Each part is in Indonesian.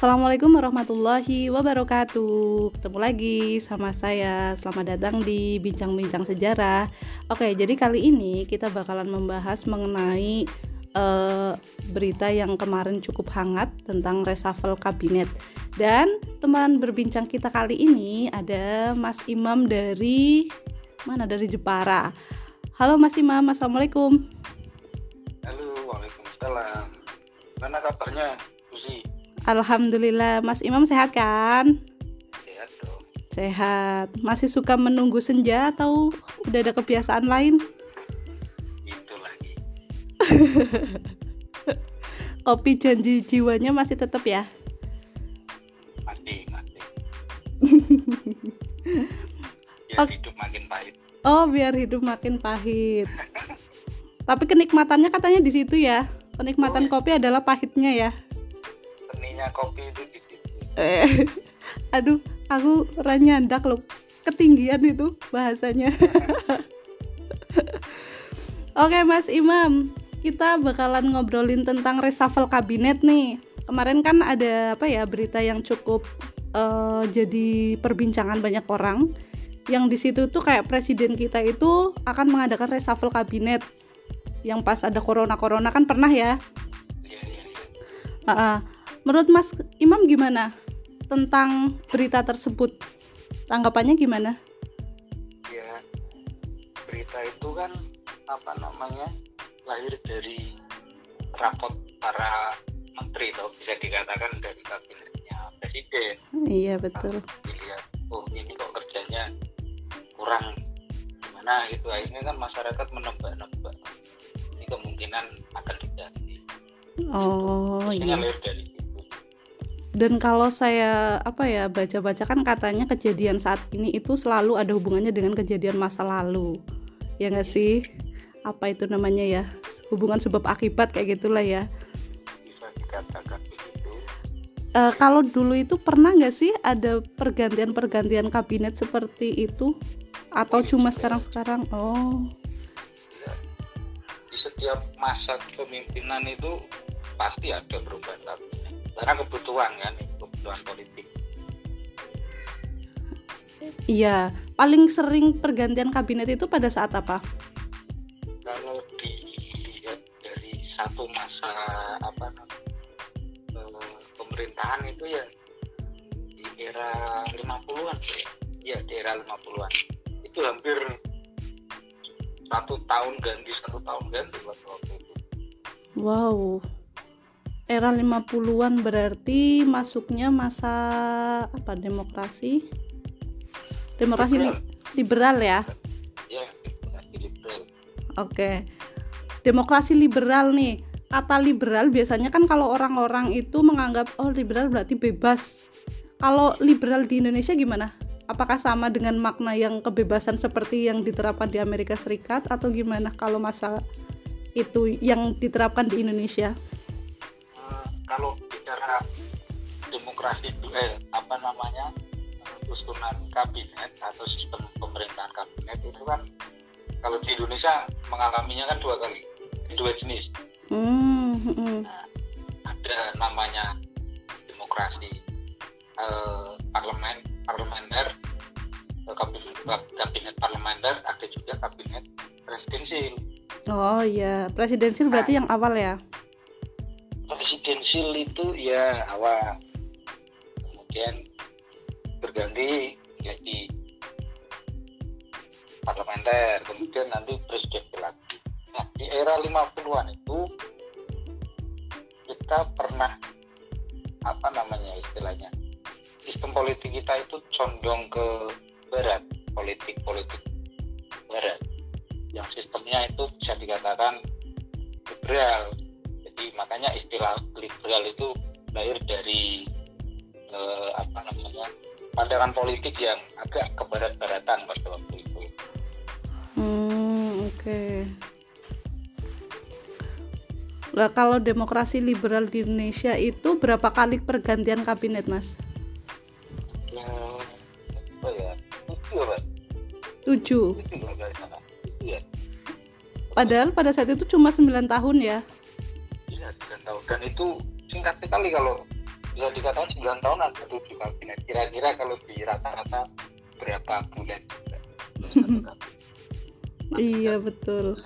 Assalamualaikum warahmatullahi wabarakatuh. Ketemu lagi sama saya. Selamat datang di Bincang-Bincang Sejarah. Oke, jadi kali ini kita bakalan membahas mengenai uh, Berita yang kemarin cukup hangat Tentang reshuffle kabinet. Dan teman berbincang kita kali ini Ada Mas Imam dari Mana? Dari Jepara. Halo Mas Imam, Assalamualaikum. Halo, Waalaikumsalam. Mana kabarnya? Alhamdulillah, Mas Imam sehat kan? Sehat dong. Sehat. Masih suka menunggu senja atau udah ada kebiasaan lain? Itu lagi. Kopi janji jiwanya masih tetap ya? Mati, mati. biar Ok. hidup makin pahit. Oh, biar hidup makin pahit. Tapi kenikmatannya katanya di situ ya. Kenikmatan Oh, iya. kopi adalah pahitnya ya. Seninya kopi itu di situ. Eh, aduh, aku ranyandak loh. Ketinggian itu bahasanya. Oke, Mas Imam, kita bakalan ngobrolin tentang reshuffle kabinet nih. Kemarin kan ada apa ya berita yang cukup eh, jadi perbincangan banyak orang. Yang di situ tuh kayak presiden kita itu akan mengadakan reshuffle kabinet. Yang pas ada corona-corona kan pernah ya. Iya, iya, iya. Ah, ah. Menurut Mas Imam gimana tentang berita tersebut? Tanggapannya gimana? Ya, berita itu kan apa namanya lahir dari rapot para menteri atau bisa dikatakan dari kabinetnya presiden Iya betul. dilihat oh ini kok kerjanya kurang gimana gitu akhirnya kan masyarakat menebak-nebak ini kemungkinan akan diganti Oh Biasanya iya. lahir dari situ Dan kalau saya apa ya baca-baca kan katanya kejadian saat ini itu selalu ada hubungannya dengan kejadian masa lalu. Ya nggak sih? Apa itu namanya ya? Hubungan sebab akibat kayak gitulah ya. bisa dikatakan begitu Eh, kalau dulu itu pernah nggak sih ada pergantian-pergantian kabinet seperti itu? Atau cuma sekarang-sekarang? Oh. Ya, di setiap masa kepemimpinan itu pasti ada perubahan kabinet karena kebutuhan kan kebutuhan politik Iya, paling sering pergantian kabinet itu pada saat apa? kalau dilihat dari satu masa apa eh, pemerintahan itu ya di era 50-an ya di era 50-an itu hampir satu tahun ganti satu tahun ganti waktu itu Wow. Era 50-an berarti masuknya masa apa demokrasi? Demokrasi li- liberal ya. ya liberal Oke. Demokrasi liberal nih. Kata liberal biasanya kan kalau orang-orang itu menganggap oh liberal berarti bebas. Kalau liberal di Indonesia gimana? Apakah sama dengan makna yang kebebasan seperti yang diterapkan di Amerika Serikat atau gimana kalau masa itu yang diterapkan di Indonesia? Kalau bicara demokrasi eh apa namanya susunan kabinet atau sistem pemerintahan kabinet itu kan kalau di Indonesia mengalaminya kan dua kali dua jenis Hmm, hmm, hmm. ada namanya demokrasi eh, parlemen parlementer eh, kabinet kabinet parlementer ada juga kabinet presidensil Oh iya, presidensil berarti yang awal ya. Presidensil itu ya awal. Kemudian berganti jadi parlementer kemudian nanti presiden lagi. Nah di era 50-an itu kita pernah apa namanya istilahnya sistem politik kita itu condong ke barat politik politik barat. Yang sistemnya itu bisa dikatakan liberal jadi makanya istilah liberal itu lahir dari eh, apa namanya pandangan politik yang agak kebarat-baratan pada waktu itu Hmm, oke. Lah kalau demokrasi liberal di Indonesia itu berapa kali pergantian kabinet, Mas? ya apa ya Pak? Tujuh. itu ya nggak salah. itu ya Padahal pada saat itu cuma 9 tahun ya. 9 tahun. Dan itu singkat sekali kalau bisa dikatakan 9 tahun ada tujuh kabinet kira-kira kalau di rata-rata berapa bulan? Iya betul.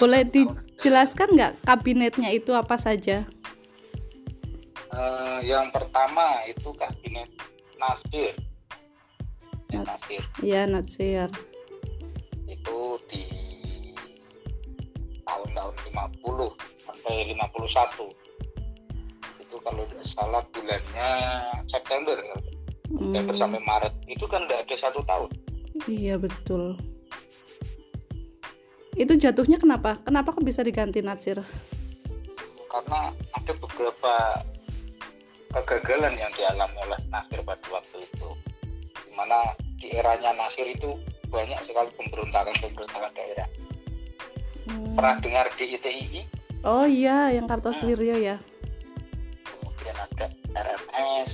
Boleh dijelaskan nggak kabinetnya itu apa saja? Uh, yang pertama itu kabinet Nasir. Ya, Nasir. Iya Nasir. Itu di tahun-tahun 50 sampai 51 itu kalau tidak salah bulannya September. September hmm. sampai Maret. Itu kan tidak ada satu tahun. Iya betul. Itu jatuhnya kenapa? Kenapa kok bisa diganti Nasir karena ada beberapa kegagalan yang dialami oleh Nasir pada waktu itu. Di mana di eranya Nasir itu banyak sekali pemberontakan-pemberontakan daerah hmm. pernah dengar di ITII oh iya yang Kartosuwiryo hmm. ya kemudian ada RMS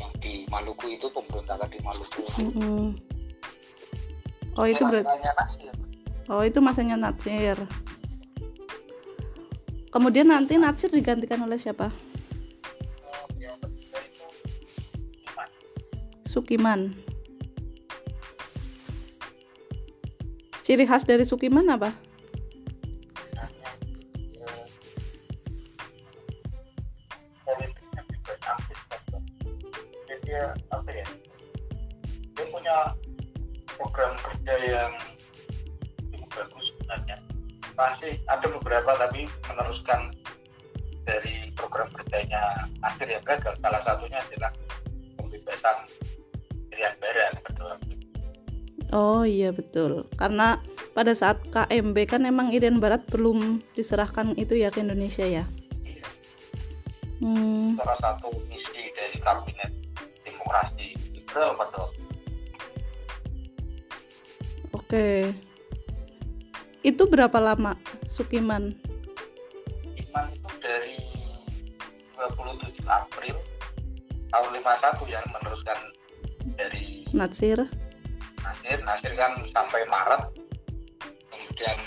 yang di Maluku itu pemberontakan di Maluku hmm. oh itu berarti oh itu masanya Nasir kemudian nanti Nasir digantikan oleh siapa Sukiman. Ciri khas dari Sukiman apa? Oh iya betul karena pada saat KMB kan emang Irian Barat belum diserahkan itu ya ke Indonesia ya. Hmm. Salah satu misi dari kabinet demokrasi itu tuh? Oke. Itu berapa lama Sukiman? Sukiman itu dari 27 April tahun 51 yang meneruskan dari Nasir Nasir Nasir kan sampai Maret kemudian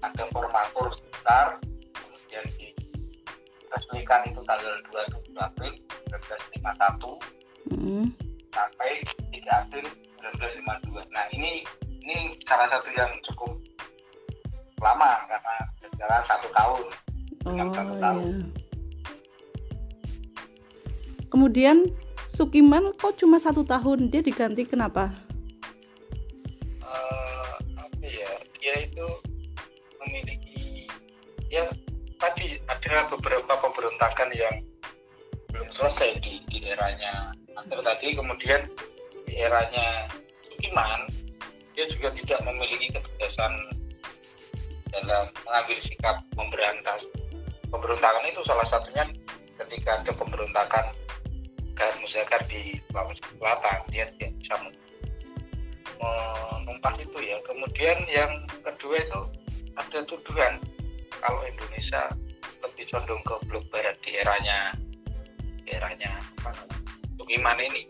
ada formatur sebentar kemudian diresmikan itu tanggal 27 April 1951 hmm. sampai 3 April 1952 nah ini ini salah satu yang cukup lama karena berjalan satu tahun oh, satu tahun. iya. Kemudian Sukiman kok cuma satu tahun? Dia diganti kenapa dia itu memiliki ya tadi ada beberapa pemberontakan yang belum selesai di, di eranya Antar tadi. Kemudian di eranya Sukiman dia juga tidak memiliki ketegasan dalam mengambil sikap memberantas pemberontakan itu salah satunya ketika ada pemberontakan dan Muzakkar di Sulawesi Selatan. Dia tidak bisa menumpas itu ya kemudian yang kedua itu ada tuduhan kalau Indonesia lebih condong ke blok barat di eranya eranya apa Tukiman ini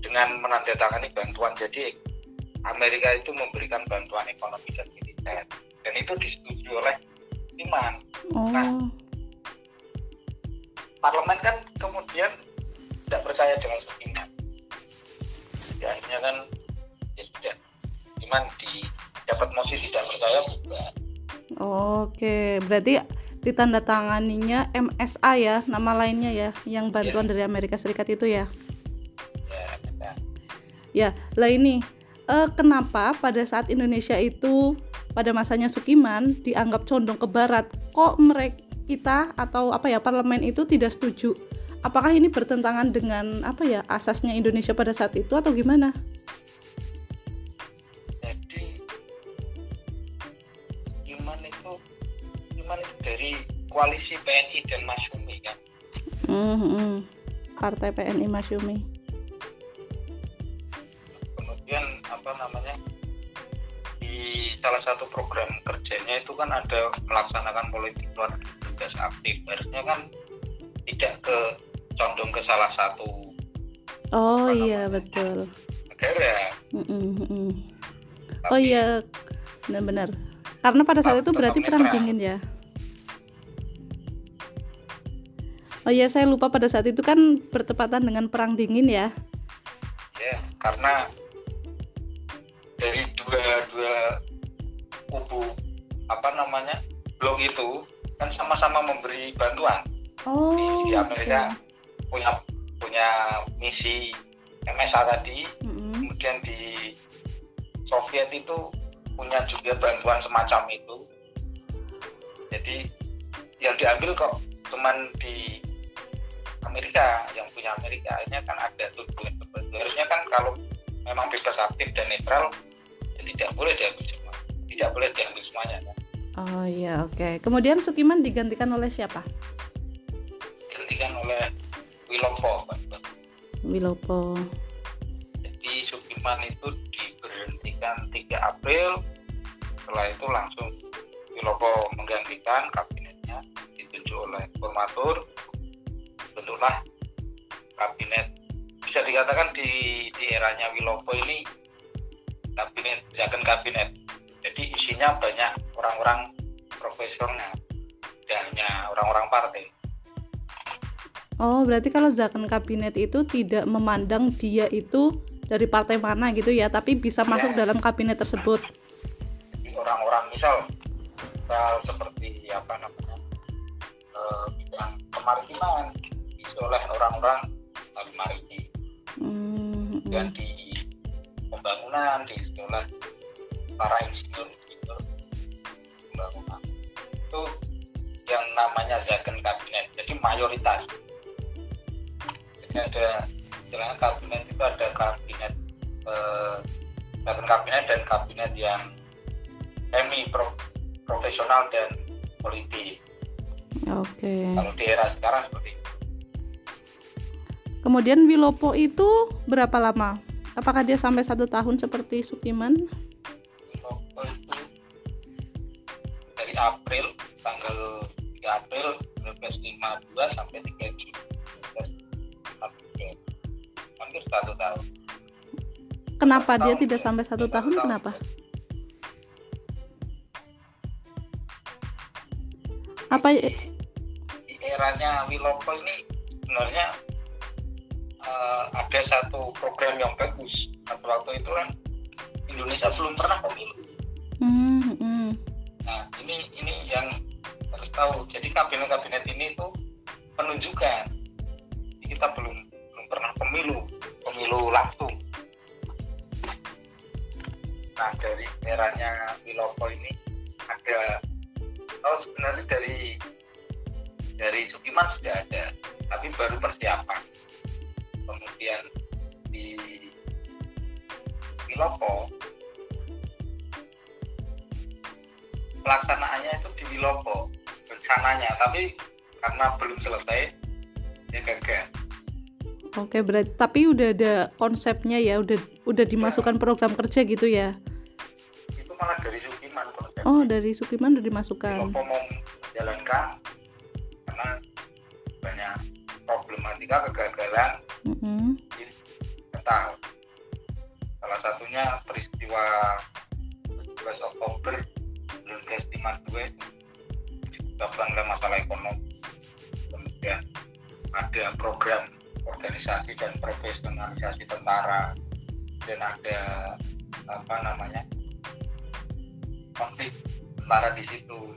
dengan menandatangani bantuan jadi Amerika itu memberikan bantuan ekonomi dan militer dan itu disetujui oleh Iman. Oh. Nah, parlemen kan kemudian tidak percaya dengan Sukiman ya akhirnya kan Iman di dapat mosi tidak percaya bukan Oke, berarti ditandatanganinya MSA ya, nama lainnya ya, yang bantuan ya. dari Amerika Serikat itu ya. Ya, ya. Ya, lah ini eh, kenapa pada saat Indonesia itu pada masanya Sukiman dianggap condong ke barat, kok mereka kita atau apa ya parlemen itu tidak setuju apakah ini bertentangan dengan apa ya asasnya Indonesia pada saat itu atau gimana? Dari koalisi PNI dan Masyumi kan? Mm -hmm. Partai PNI Masyumi. Kemudian apa namanya? di salah satu program kerjanya itu kan ada melaksanakan politik luar tugas aktif harusnya kan tidak ke condong ke salah satu oh iya betul negara mm -mm, oh iya benar-benar karena pada saat itu berarti perang dingin ya Oh iya, saya lupa pada saat itu kan bertepatan dengan perang dingin ya. Ya, karena dari dua dua kubu apa namanya blok itu kan sama-sama memberi bantuan Oh. di, di Amerika oke. punya punya misi MSA tadi Mm-mm. kemudian di Soviet itu punya juga bantuan semacam itu jadi yang diambil kok cuman di Amerika yang punya Amerika akhirnya kan ada tuh harusnya kan kalau memang bebas aktif dan netral ya tidak boleh diambil semua tidak boleh diambil semuanya kan Oh iya, oke. Kemudian Sukiman digantikan oleh siapa? gantikan oleh Wilopo Pak. Wilopo. jadi Sukiman itu diberhentikan 3 April setelah itu langsung Wilopo menggantikan kabinetnya ditunjuk oleh formatur bentuklah kabinet bisa dikatakan di di eranya Wilopo ini kabinet jaken kabinet jadi isinya banyak orang-orang profesional tidak hanya orang-orang partai Oh, berarti kalau zakon kabinet itu tidak memandang dia itu dari partai mana gitu ya, tapi bisa masuk Ya. dalam kabinet tersebut. Jadi orang-orang misal misal seperti apa namanya eh, bidang kemaritiman diisi oleh orang-orang maritim Hmm, dan hmm. di pembangunan diisi oleh para insinyur insinyur pembangunan. Itu yang namanya zakon kabinet. Jadi mayoritas. Jadi ada istilahnya kabinet itu ada kabinet eh, zakon kabinet dan kabinet yang semi pro- profesional dan politik Oke. kalau di era sekarang seperti Kemudian Wilopo itu berapa lama? Apakah dia sampai satu tahun seperti Sukiman? Wilopo itu dari April tanggal 3 April 1952 sampai 3 Juni 1953 hampir satu tahun Kenapa dia Tahun, tidak sampai satu Satu tahun? Kenapa? Apa? di, di eranya Wilopo ini sebenarnya eh, ada satu program yang bagus pada waktu itu kan Indonesia belum pernah pemilu Hmm, hmm. Nah, ini ini yang harus tahu. Jadi kabinet-kabinet ini itu penunjukan. Jadi kita belum belum pernah pemilu, pemilu langsung. Nah, dari eranya Wilopo ini ada oh sebenarnya dari dari Sukiman sudah ada, tapi baru persiapan. Kemudian di Wilopo pelaksanaannya itu di Wilopo rencananya tapi karena belum selesai ya gagal Oke, berarti tapi udah ada konsepnya ya, udah udah dimasukkan program kerja gitu ya. itu malah dari Sukiman konsepnya Oh, dari Sukiman udah dimasukkan. Wilopo mau menjalankan karena banyak problematika kegagalan Mm-mm. di Natal salah satunya peristiwa 17 Oktober 1952 disebabkan oleh masalah ekonomi. Kemudian ada program organisasi dan profesionalisasi tentara. Dan ada apa namanya konflik tentara di situ.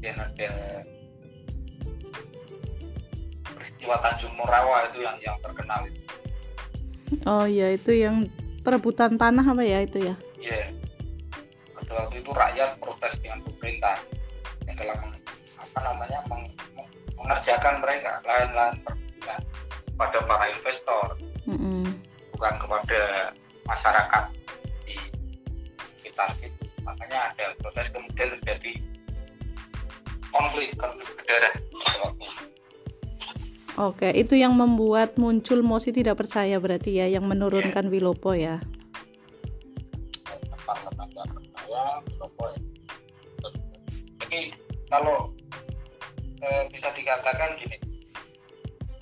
Dan ada peristiwa Tanjung Morawa itu yang yang terkenal itu Oh iya, itu yang perebutan tanah apa ya itu ya? ya pada waktu itu rakyat protes dengan pemerintah yang telah meng- apa namanya meng- meng- mengerjakan mereka lahan-lahan perkebunan pada para investor Mm-mm. bukan kepada masyarakat di sekitar itu makanya ada protes kemudian terjadi konflik konflik berdarah waktu itu. Oke, itu yang membuat muncul mosi tidak percaya berarti ya, yang menurunkan Wilopo ya. parlemen nggak percaya Wilopo ya. jadi kalau eh, bisa dikatakan gini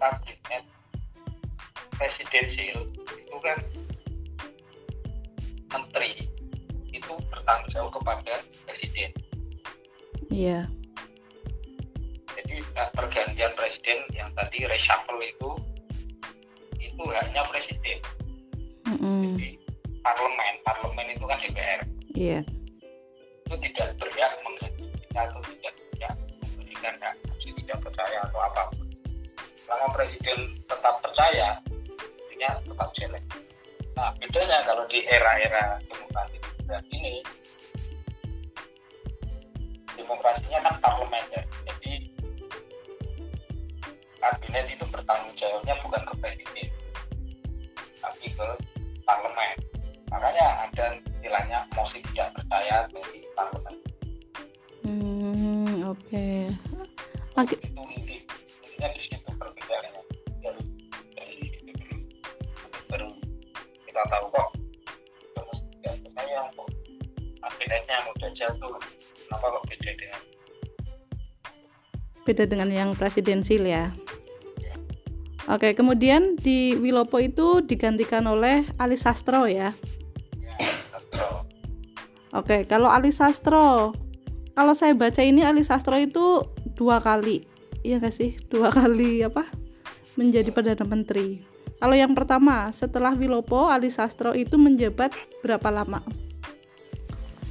kabinet presidensial itu kan menteri itu bertanggung jawab kepada presiden Iya. jadi nah, pergantian presiden yang tadi reshuffle itu itu hanya presiden. Mm -hmm. jadi parlemen parlemen itu kan DPR iya. Yeah. itu tidak berhak mengganti atau tidak tidak memberikan hak tidak percaya atau apa pun. Selama presiden tetap percaya artinya tetap jelek. Nah bedanya kalau di era-era demokrasi ini demokrasinya kan parlementer jadi kabinet itu bertanggung jawabnya bukan ke presiden tapi ke parlemen. Makanya ada istilahnya mosi tidak percaya dari parlemen. Hmm oke. Okay. itu inti intinya di situ perbedaannya dari dari situ dulu baru kita tahu kok terus tidak percaya kok. Kabinetnya mudah jatuh kenapa kok beda dengan beda dengan yang presidensil ya Oke, kemudian di Wilopo itu digantikan oleh Ali Sastro ya. ya Sastro. Oke, kalau Ali Sastro, kalau saya baca ini Ali Sastro itu dua kali, iya nggak sih? Dua kali apa? Menjadi perdana menteri. Kalau yang pertama, setelah Wilopo, Ali Sastro itu menjabat berapa lama?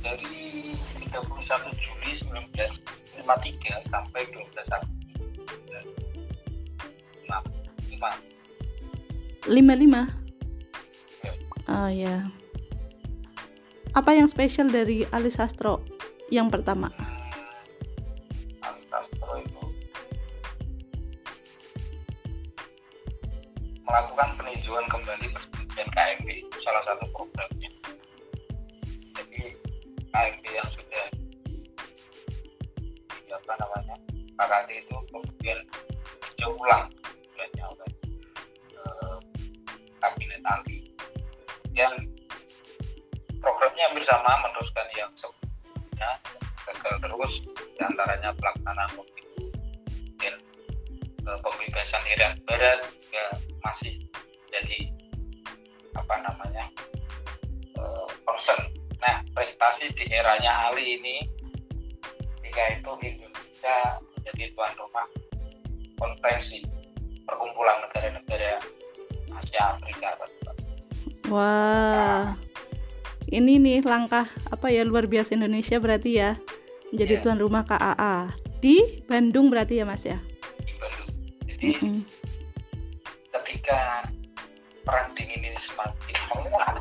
Dari 31 Juli 1953 sampai 12 Agustus 55 oh ya apa yang spesial dari Ali Sastro yang pertama? Ali Sastro itu melakukan peninjauan kembali persetujuan KMB itu salah satu programnya. Jadi KMB yang sudah apa namanya KKT itu kemudian Dijauh ulang kabinet Ali yang programnya hampir sama meneruskan yang sebelumnya gagal terus di antaranya pelaksanaan pemilu eh, pembebasan Irian Barat juga masih jadi apa namanya eh, concern. Nah prestasi di eranya Ali ini ketika itu Indonesia menjadi tuan rumah konferensi perkumpulan negara-negara Asia Afrika Wah, ini nih langkah apa ya luar biasa Indonesia berarti ya menjadi yeah. tuan rumah KAA di Bandung berarti ya Mas ya? Di Bandung. Jadi mm -hmm. ketika perang dingin ini semakin menguat,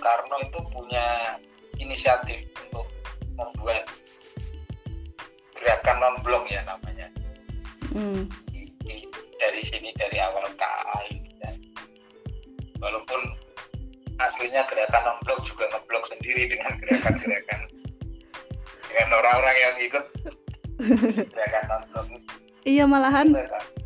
Karno itu punya inisiatif untuk membuat gerakan non blok ya namanya. Mm. Dari sini dari awal KAA. Walaupun aslinya gerakan non blok juga ngeblok sendiri dengan gerakan-gerakan dengan orang-orang yang ikut gerakan non blok iya malahan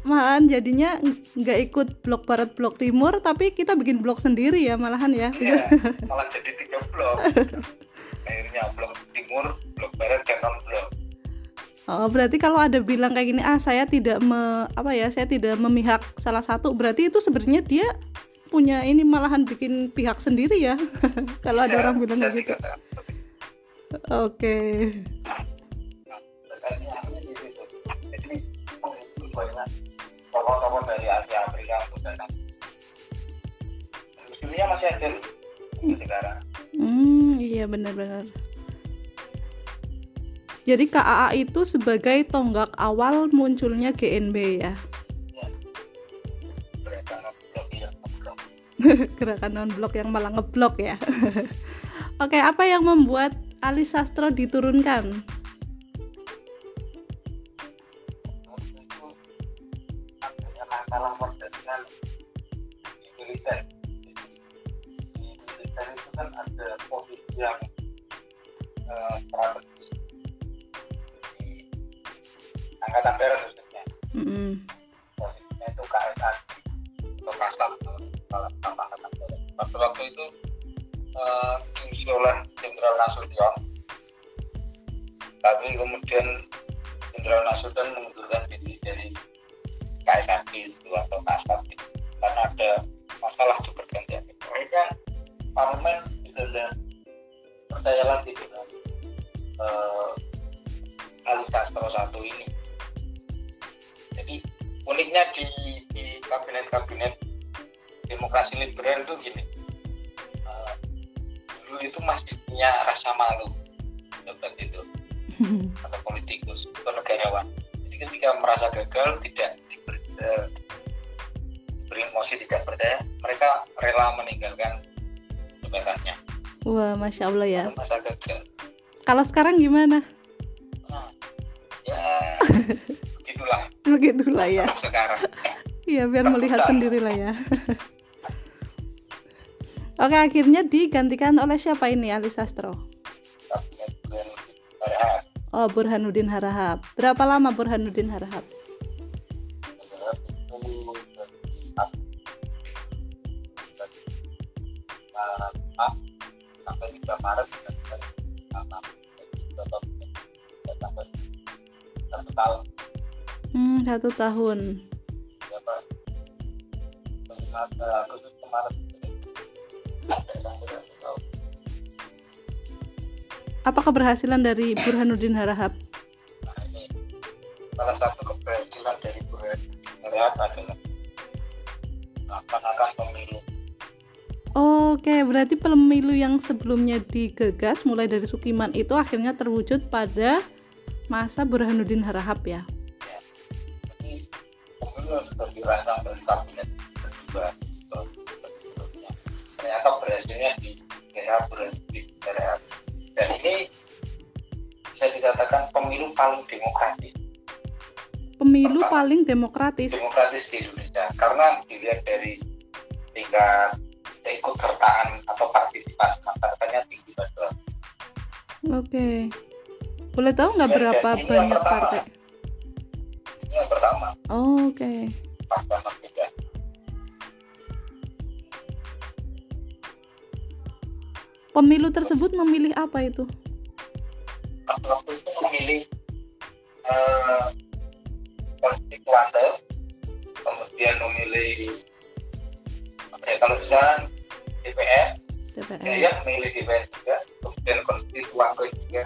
malahan jadinya nggak ikut blok barat blok timur tapi kita bikin blok sendiri ya malahan ya. Iya malah jadi tiga blok. Akhirnya blok timur blok barat dan non blok Oh, berarti kalau ada bilang kayak gini, ah saya tidak me, apa ya, saya tidak memihak salah satu, berarti itu sebenarnya dia punya ini malahan bikin pihak sendiri ya. kalau ya, ada orang bilang gitu. Oke. tokoh-tokoh dari Asia Afrika untuk datang. Masih ada sekarang. Hmm, iya benar-benar. Jadi KAA itu sebagai tonggak awal munculnya GNB ya. Gerakan non blok yang malah ngeblok ya. Oke, apa yang membuat Ali Sastro diturunkan? militer. Di militer itu kan ada posisi yang uh, strategis angkatan darat khususnya mm -hmm. posisinya itu KSA atau darat pada waktu itu uh, oleh Jenderal Nasution tapi kemudian Jenderal Nasution mengundurkan diri dari KSAG itu atau itu karena ada masalah di pergantian akhirnya parlemen sudah percaya lagi dengan uh, Ali Castro satu ini. Jadi uniknya di, di kabinet-kabinet demokrasi liberal itu gini dulu itu masih punya rasa malu seperti itu. Atau politikus atau negarawan. Jadi ketika merasa gagal tidak diberi, uh, diberi emosi tidak percaya mereka rela meninggalkan jabatannya wah masya allah ya. Masa gagal. Kalau sekarang gimana? Nah, ya begitulah. Begitulah ya. Sekarang. Iya biar melihat sendiri lah ya. Oke akhirnya digantikan oleh siapa ini Ali Sastro? Oh Burhanuddin Harahap. Berapa lama Burhanuddin Harahap? sampai 3 Maret satu tahun. Hmm, satu tahun. Apa keberhasilan dari Burhanuddin Harahap? Nah, ini salah satu keberhasilan dari Burhanuddin Harahap adalah melaksanakan pemilu. Oke, berarti pemilu yang sebelumnya digagas mulai dari Sukiman itu akhirnya terwujud pada masa Burhanuddin Harahap ya. Pemilu paling demokratis. demokratis di Indonesia karena dilihat dari tingkat keikutsertaan atau partisipasi masyarakatnya tinggi banget. Oke. Boleh tahu nggak berapa ini yang banyak pertama. partai? Ini yang pertama Oh, Oke. pas banget juga. Pemilu tersebut memilih apa itu? Waktu itu memilih eh, ya sekarang DPR, DPR. ya, ya memilih DPR juga, kemudian konstituante juga,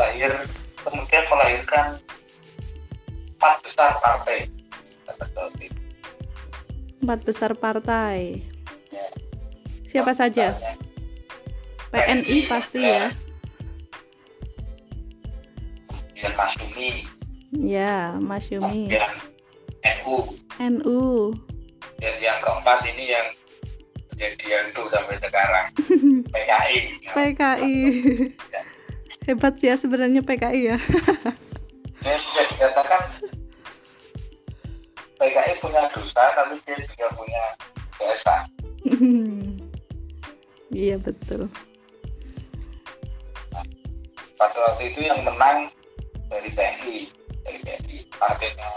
lahir, kemudian melahirkan empat besar partai. Empat besar partai. Ya. Siapa saja? Misalnya, PNI pasti ya. Kemudian Masyumi, Ya, Mas Yumi. NU, NU. Dan yang keempat ini yang menjadi hantu sampai sekarang PKI. PKI. Hebat sih ya sebenarnya PKI ya. Dia bisa dikatakan PKI punya dosa, tapi dia juga punya jasa. Iya betul. Pada waktu itu yang menang dari TNI, dari TNI, partainya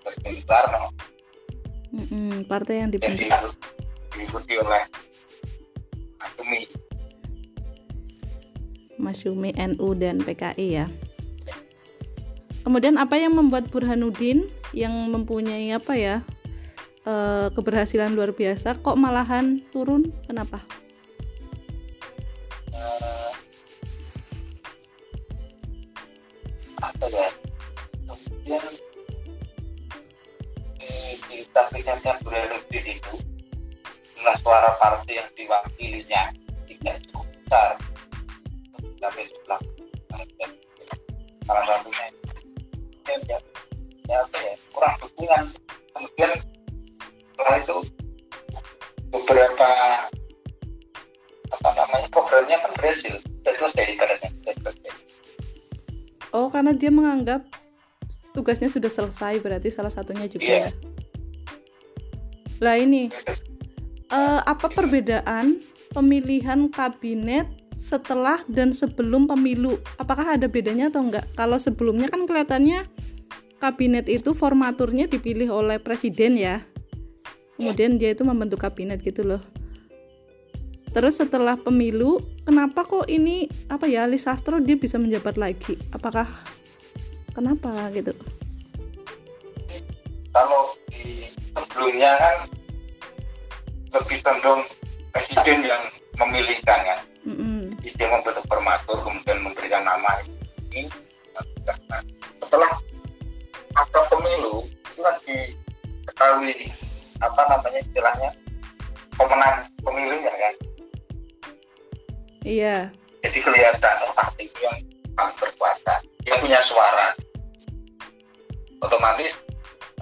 Presiden Soekarno, Mm-mm, partai yang dibentuk. diikut- diikuti oleh. Mas Yumi, NU dan PKI ya. Kemudian apa yang membuat Burhanuddin yang mempunyai apa ya eh, keberhasilan luar biasa kok malahan turun? Kenapa? Di kabinetnya Burhanuddin itu jumlah suara partai yang diwakilinya tidak cukup besar. Tapi jumlah salah satunya ya, ya, ya, kurang dukungan. Kemudian setelah itu beberapa apa namanya programnya kan berhasil. Sudah selesai ibaratnya Oh, karena dia menganggap tugasnya sudah selesai berarti salah satunya juga Iya. ya. Lah ini eh, apa perbedaan pemilihan kabinet setelah dan sebelum pemilu? Apakah ada bedanya atau enggak? Kalau sebelumnya kan kelihatannya kabinet itu formaturnya dipilih oleh presiden ya. Kemudian dia itu membentuk kabinet gitu loh. Terus setelah pemilu, kenapa kok ini apa ya Ali Sastro dia bisa menjabat lagi? Apakah kenapa gitu? kalau di sebelumnya kan lebih cenderung presiden yang memilihkan kan Mm-mm. dia membentuk formatur kemudian memberikan nama ini. Nah, setelah pemilu itu kan diketahui apa namanya istilahnya pemenang pemilunya kan? Iya. Jadi kelihatan oh partai itu yang paling berkuasa. Yang punya suara. Otomatis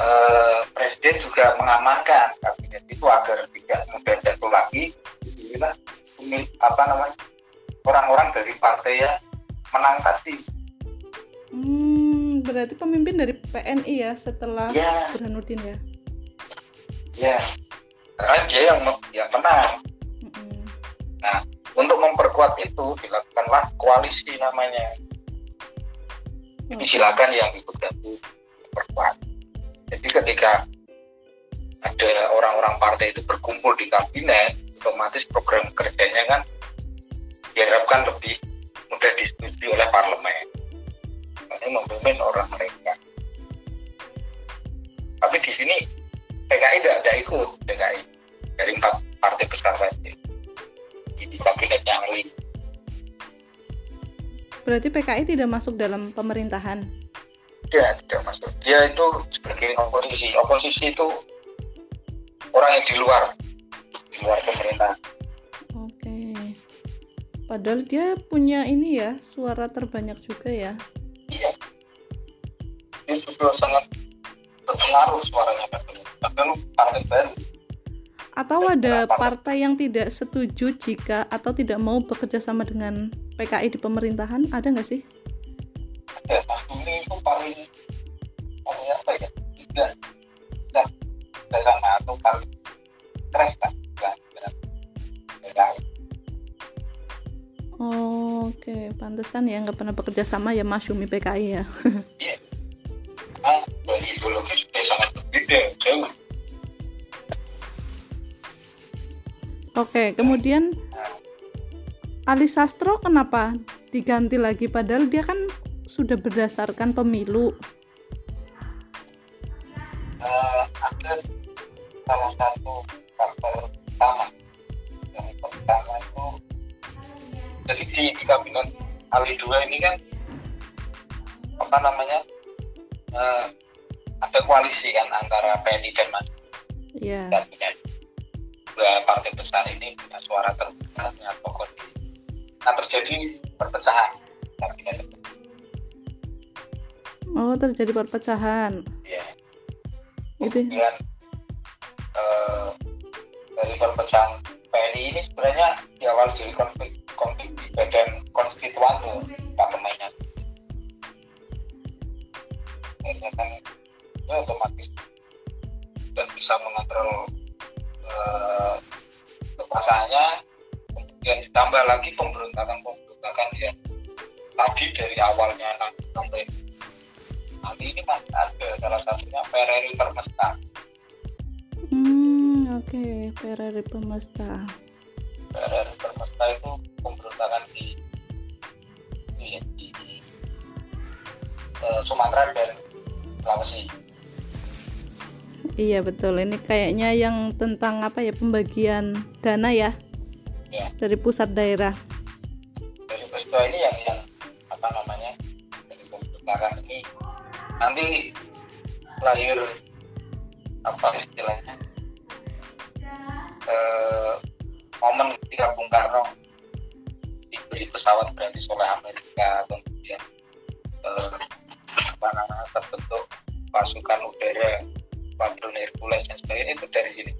eh, presiden juga mengamankan kabinet itu agar tidak mudah jatuh lagi. Inilah apa namanya orang-orang dari partai yang menang tadi. Hmm, berarti pemimpin dari PNI ya setelah ya. Burhanuddin ya? Ya. Karena dia yang yang menang. Nah untuk memperkuat itu dilakukanlah koalisi namanya. Jadi silakan yang ikut gabung memperkuat jadi ketika ada orang-orang partai itu berkumpul di kabinet otomatis program kerjanya kan diharapkan lebih mudah disetujui oleh parlemen. Ini memimpin orang mereka. Tapi di sini PKI tidak ada ikut PKI dari empat partai besar saja. Di kabinet yang lain. Berarti PKI tidak masuk dalam pemerintahan tidak tidak masuk dia itu sebagai oposisi. Oposisi itu orang yang di luar. Di luar pemerintahan oke. Padahal dia punya ini ya suara terbanyak juga ya. Iya. Dia juga sangat berpengaruh suaranya padahal partai baru. Atau ada partai yang tidak setuju jika atau tidak mau bekerja sama dengan PKI di pemerintahan? Ada nggak sih? Ya, ini itu paling paling apa ya? Tidak tidak tidak sama atau paling stres lah Oh, Oke, okay. pantesan ya nggak pernah bekerja sama ya Mas Yumi PKI ya. Iya. Ah, dari ideologi sudah sangat berbeda, jauh. Oke, kemudian Ali Sastro kenapa diganti lagi padahal dia kan sudah berdasarkan pemilu. Uh, ada salah satu faktor utama yang pertama itu jadi di, di kabinet Ali dua ini kan apa namanya uh, ada koalisi kan antara PNI dan Mas. Yeah dua partai besar ini punya suara terbesar punya pokok nah terjadi perpecahan oh terjadi perpecahan. Ya? Itu kemudian uh, dari perpecahan PNI ini sebenarnya di awal jadi konflik konflik di badan konstituan tuh parlemennya akhirnya kan ya otomatis tidak bisa mengontrol uh, kekuasaannya kemudian ditambah lagi pemberontakan pemberontakan yang tadi dari awalnya sampai nanti ini masih ada salah satunya PRRI Permesta hmm oke okay. PRRI Permesta PRRI Permesta itu pemberontakan di di, di, di uh, Sumatera dan Sulawesi Iya betul. Ini kayaknya yang tentang apa ya pembagian dana ya, ya. dari pusat daerah. Dari peristiwa ini yang yang apa namanya dari pemberontakan nanti lahir apa istilahnya eh, momen ketika Bung Karno diberi pesawat gratis oleh Amerika kemudian eh, apa namanya terbentuk pasukan udara Padron Hercules dan sebagainya itu dari sini.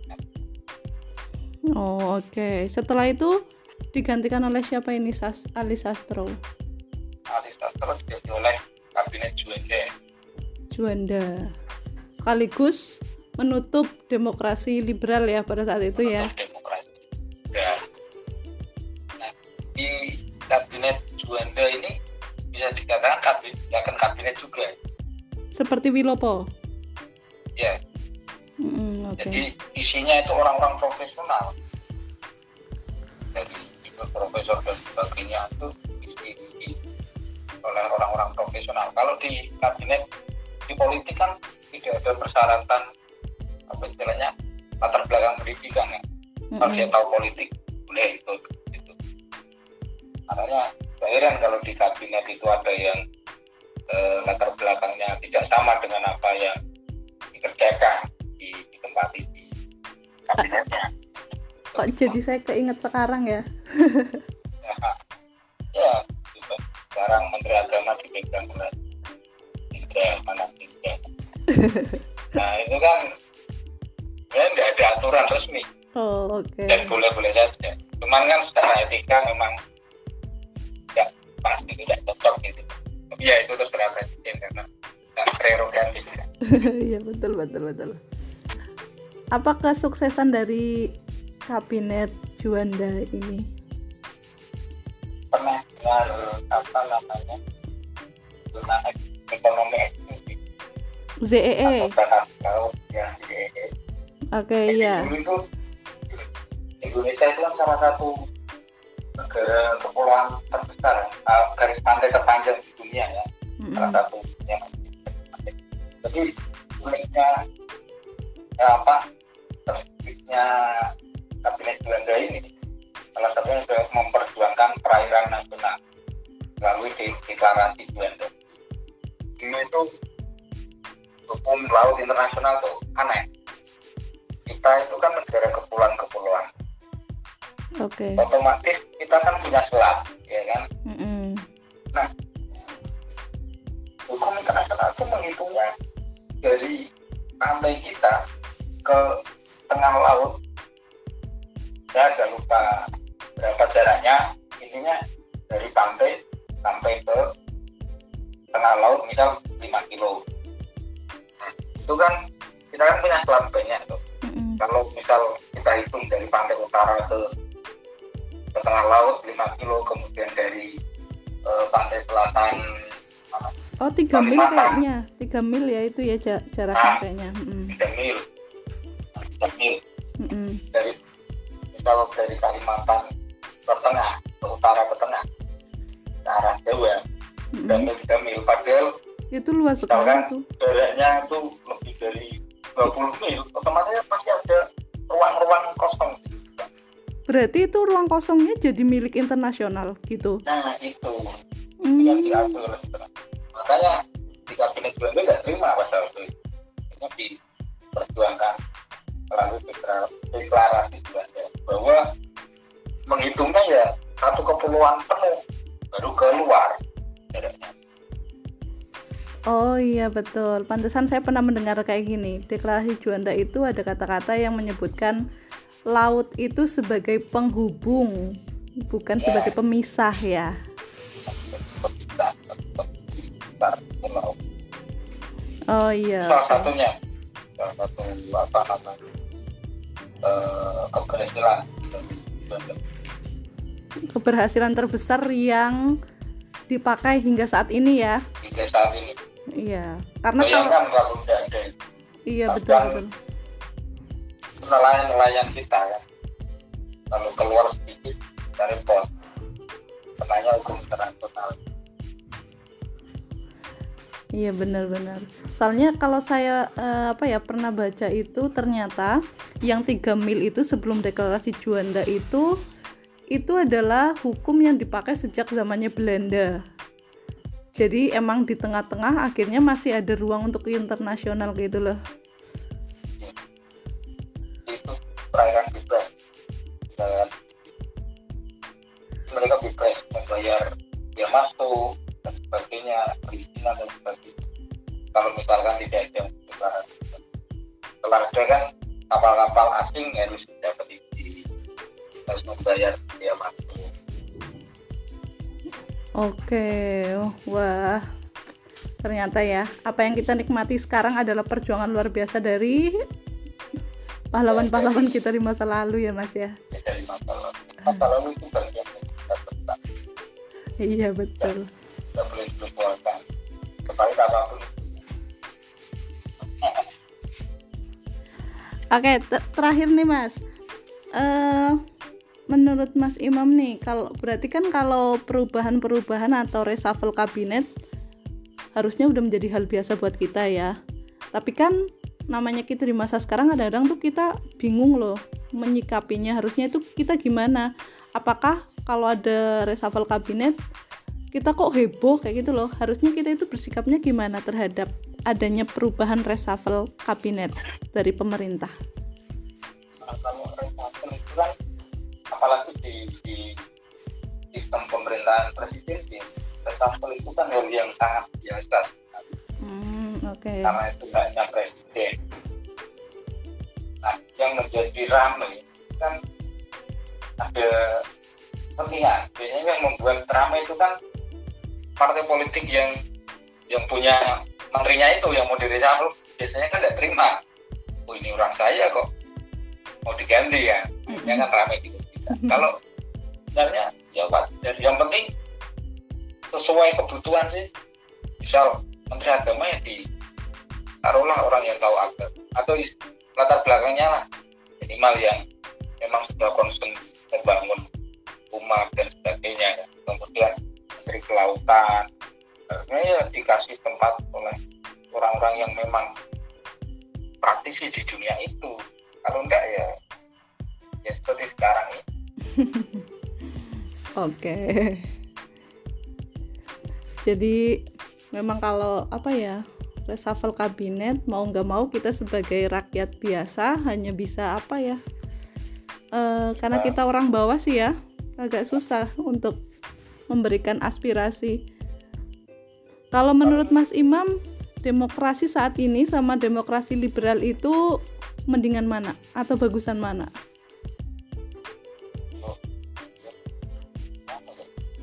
Oh oke. Okay. Setelah itu digantikan oleh siapa ini Sas Ali Sastro? Ali Sastro diganti oleh. Juanda. Sekaligus menutup demokrasi liberal ya pada saat itu ya. menutup ya. Demokrasi. Ya. Nah, di kabinet Juanda ini bisa dikatakan kabinet, kabinet juga. Seperti Wilopo ya mm, okay. jadi isinya itu orang-orang profesional jadi itu profesor dan sebagainya itu isi, isi oleh orang-orang profesional kalau di kabinet di politik kan tidak ada persyaratan apa istilahnya latar belakang pendidikan ya. Mm-hmm. kalau dia tahu politik boleh itu itu makanya heran kalau di kabinet itu ada yang eh, latar belakangnya tidak sama dengan apa yang dikerjakan di, di tempat ini. Kabinetnya. Kok jadi saya keinget sekarang ya? Ya juga sekarang menteri agama dipegang oleh Mana Indra nah itu kan ya nggak ada aturan resmi oh oke dan boleh-boleh saja cuman kan secara etika memang ya pasti tidak cocok gitu tapi ya itu terserah presiden karena kan prerogatif ya. Iya betul betul betul. Apa kesuksesan dari kabinet Juanda ini? pernah dengar apa namanya ZEE. yang di Oke Jadi iya. dulu itu Indonesia itu kan salah satu negara kepulauan terbesar uh, garis pantai terpanjang di dunia ya salah Mm-mm. satu yang jadi uniknya ya apa terbitnya kabinet Belanda ini salah satunya sudah memperjuangkan perairan nasional melalui de- deklarasi Belanda dulu itu hukum laut internasional tuh aneh. Kita itu kan negara kepulauan-kepulauan. Oke. otomatis kita kan punya selat ya kan? Mm-mm. hukum internasional itu menghitungnya dari pantai kita ke tengah laut. Saya agak lupa berapa jaraknya. Intinya dari pantai sampai ke tengah laut misal 5 kilo. Nah, itu kan kita kan punya selat banyak tuh Mm-mm. kalau misal kita hitung dari pantai utara ke ke tengah laut 5 kilo kemudian dari eh, pantai selatan uh, Oh tiga mil Kalimantan. kayaknya, tiga mil ya itu ya ja- jaraknya Ah. kayaknya. Mm-mm. 3 mil 3 mil Mm-mm. dari misal dari Kalimantan ke tengah ke utara ke tengah ke arah Jawa Mm-mm. 3 mil 3 mil padahal Itu luas sekali misalkan tuh. jaraknya itu lebih dari 20 mil otomatis masih ada ruang-ruang kosong Berarti itu ruang kosongnya jadi milik internasional gitu. nah itu yang Hmm. diatur oleh internasional. makanya di kabinet Belanda nggak terima pasal itu ini diperjuangkan deklar- deklarasi Belanda bahwa menghitungnya ya satu kepulauan penuh baru keluar jaraknya Oh iya betul. Pantesan saya pernah mendengar kayak gini. Deklarasi Juanda itu ada kata-kata yang menyebutkan laut itu sebagai penghubung, bukan Ya. sebagai pemisah ya. Oh iya. salah satunya salah satu apa namanya eh, keberhasilan. Keberhasilan terbesar yang dipakai hingga saat ini ya. hingga saat ini Iya. Karena kalau bayangkan kalau tidak ada iya betul bahkan betul. nelayan-nelayan kita ya kalau keluar sedikit dari pos kenanya hukum internasional Iya benar-benar. Soalnya kalau saya eh, apa ya pernah baca itu ternyata yang 3 mil itu sebelum deklarasi Juanda itu itu adalah hukum yang dipakai sejak zamannya Belanda. Jadi emang di tengah-tengah akhirnya masih ada ruang untuk internasional gitu loh. itu perairan bebas dan mereka bebas membayar biaya masuk dan sebagainya perizinan dan sebagainya. Kalau misalkan tidak ada setelah ada kan kapal-kapal asing harus dapat izin harus membayar biaya masuk Oke, oh, wah. Ternyata ya, apa yang kita nikmati sekarang adalah perjuangan luar biasa dari pahlawan-pahlawan kita di masa lalu ya, Mas ya. ya, Iya, betul. Oke, ter- terakhir nih Mas. Eh, menurut Mas Imam nih, kalau berarti kan kalau perubahan-perubahan atau reshuffle kabinet harusnya udah menjadi hal biasa buat kita ya. Tapi kan namanya kita di masa sekarang kadang-kadang tuh kita bingung loh menyikapinya. Harusnya itu kita gimana? Apakah kalau ada reshuffle kabinet kita kok heboh kayak gitu loh? Harusnya kita itu bersikapnya gimana terhadap adanya perubahan reshuffle kabinet dari pemerintah? Kalau reshuffle itu kan apalagi di, di sistem pemerintahan presidensi reshuffle itu kan hal yang sangat biasa. Hmm, okay. karena itu hanya presiden. Nah yang menjadi ramai kan ada kepentingan biasanya yang membuat ramai itu kan partai politik yang yang punya menterinya itu yang mau direshuffle biasanya kan tidak terima. Oh ini orang saya kok mau diganti ya? Mm-hmm. kan ramai gitu kalau sebenarnya ya Pak yang penting sesuai kebutuhan sih. Misal menteri agama ya di taruhlah orang yang tahu agama atau latar belakangnya lah. Minimal yang memang sudah konsen membangun umat dan sebagainya ya. kemudian menteri kelautan ya dikasih tempat oleh orang-orang yang memang praktisi di dunia itu. Kalau enggak ya ya seperti sekarang ini. Oke. Jadi memang kalau apa ya reshuffle kabinet mau nggak mau kita sebagai rakyat biasa hanya bisa apa ya e, karena kita orang bawah sih ya agak susah untuk memberikan aspirasi. Kalau menurut Mas Imam demokrasi saat ini sama demokrasi liberal itu mendingan mana atau bagusan mana?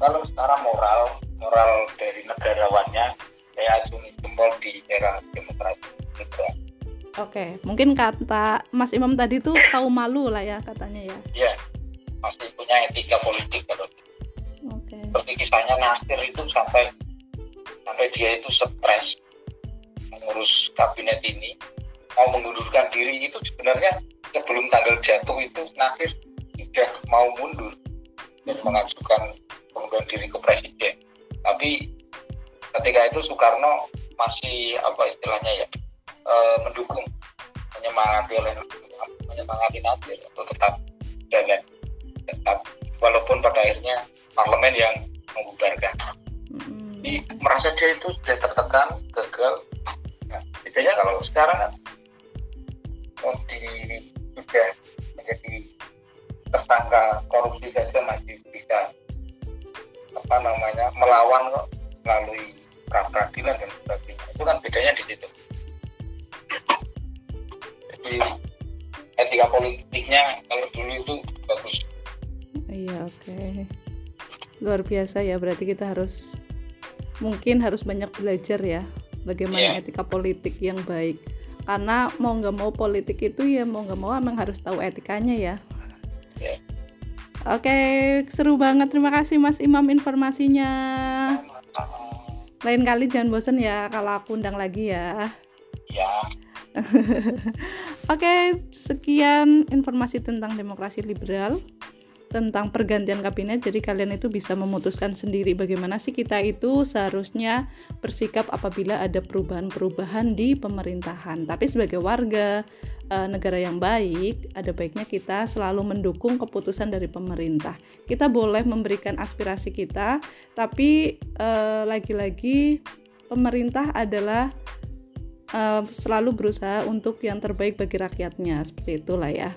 Kalau secara moral, moral dari negarawannya saya acungi jempol di era demokrasi liberal. Oke, mungkin kata Mas Imam tadi tuh tahu malu lah ya katanya ya. Iya, masih punya etika politik kalau. Oke. Seperti kisahnya Nasir itu sampai sampai dia itu stres mengurus kabinet ini mau mengundurkan diri itu sebenarnya sebelum tanggal jatuh itu Nasir sudah mau mundur dan mengajukan pengunduran diri ke presiden. Tapi ketika itu Soekarno masih apa istilahnya ya e, mendukung menyemangati oleh menyemangati Nasir untuk tetap jalan tetap walaupun pada akhirnya parlemen yang membubarkan. Jadi merasa dia itu sudah tertekan gagal. Nah, bedanya kalau sekarang kan di sudah menjadi tersangka korupsi saja masih bisa apa namanya melawan kok melalui pra peradilan dan sebagainya itu kan bedanya di situ jadi etika politiknya kalau dulu itu bagus iya oke okay. luar biasa ya berarti kita harus mungkin harus banyak belajar ya bagaimana yeah. etika politik yang baik karena mau nggak mau politik itu ya mau nggak mau emang harus tahu etikanya ya. Oke seru banget. Terima kasih Mas Imam informasinya. Lain kali jangan bosan ya kalau aku undang lagi ya. Ya Oke, sekian informasi tentang demokrasi liberal tentang pergantian kabinet jadi kalian itu bisa memutuskan sendiri bagaimana sih kita itu seharusnya bersikap apabila ada perubahan-perubahan di pemerintahan. Tapi sebagai warga e, negara yang baik ada baiknya kita selalu mendukung keputusan dari pemerintah. Kita boleh memberikan aspirasi kita tapi e, lagi-lagi pemerintah adalah e, selalu berusaha untuk yang terbaik bagi rakyatnya. Seperti itulah ya.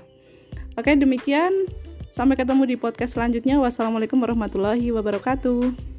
Oke demikian Sampai ketemu di podcast selanjutnya. Wassalamualaikum warahmatullahi wabarakatuh.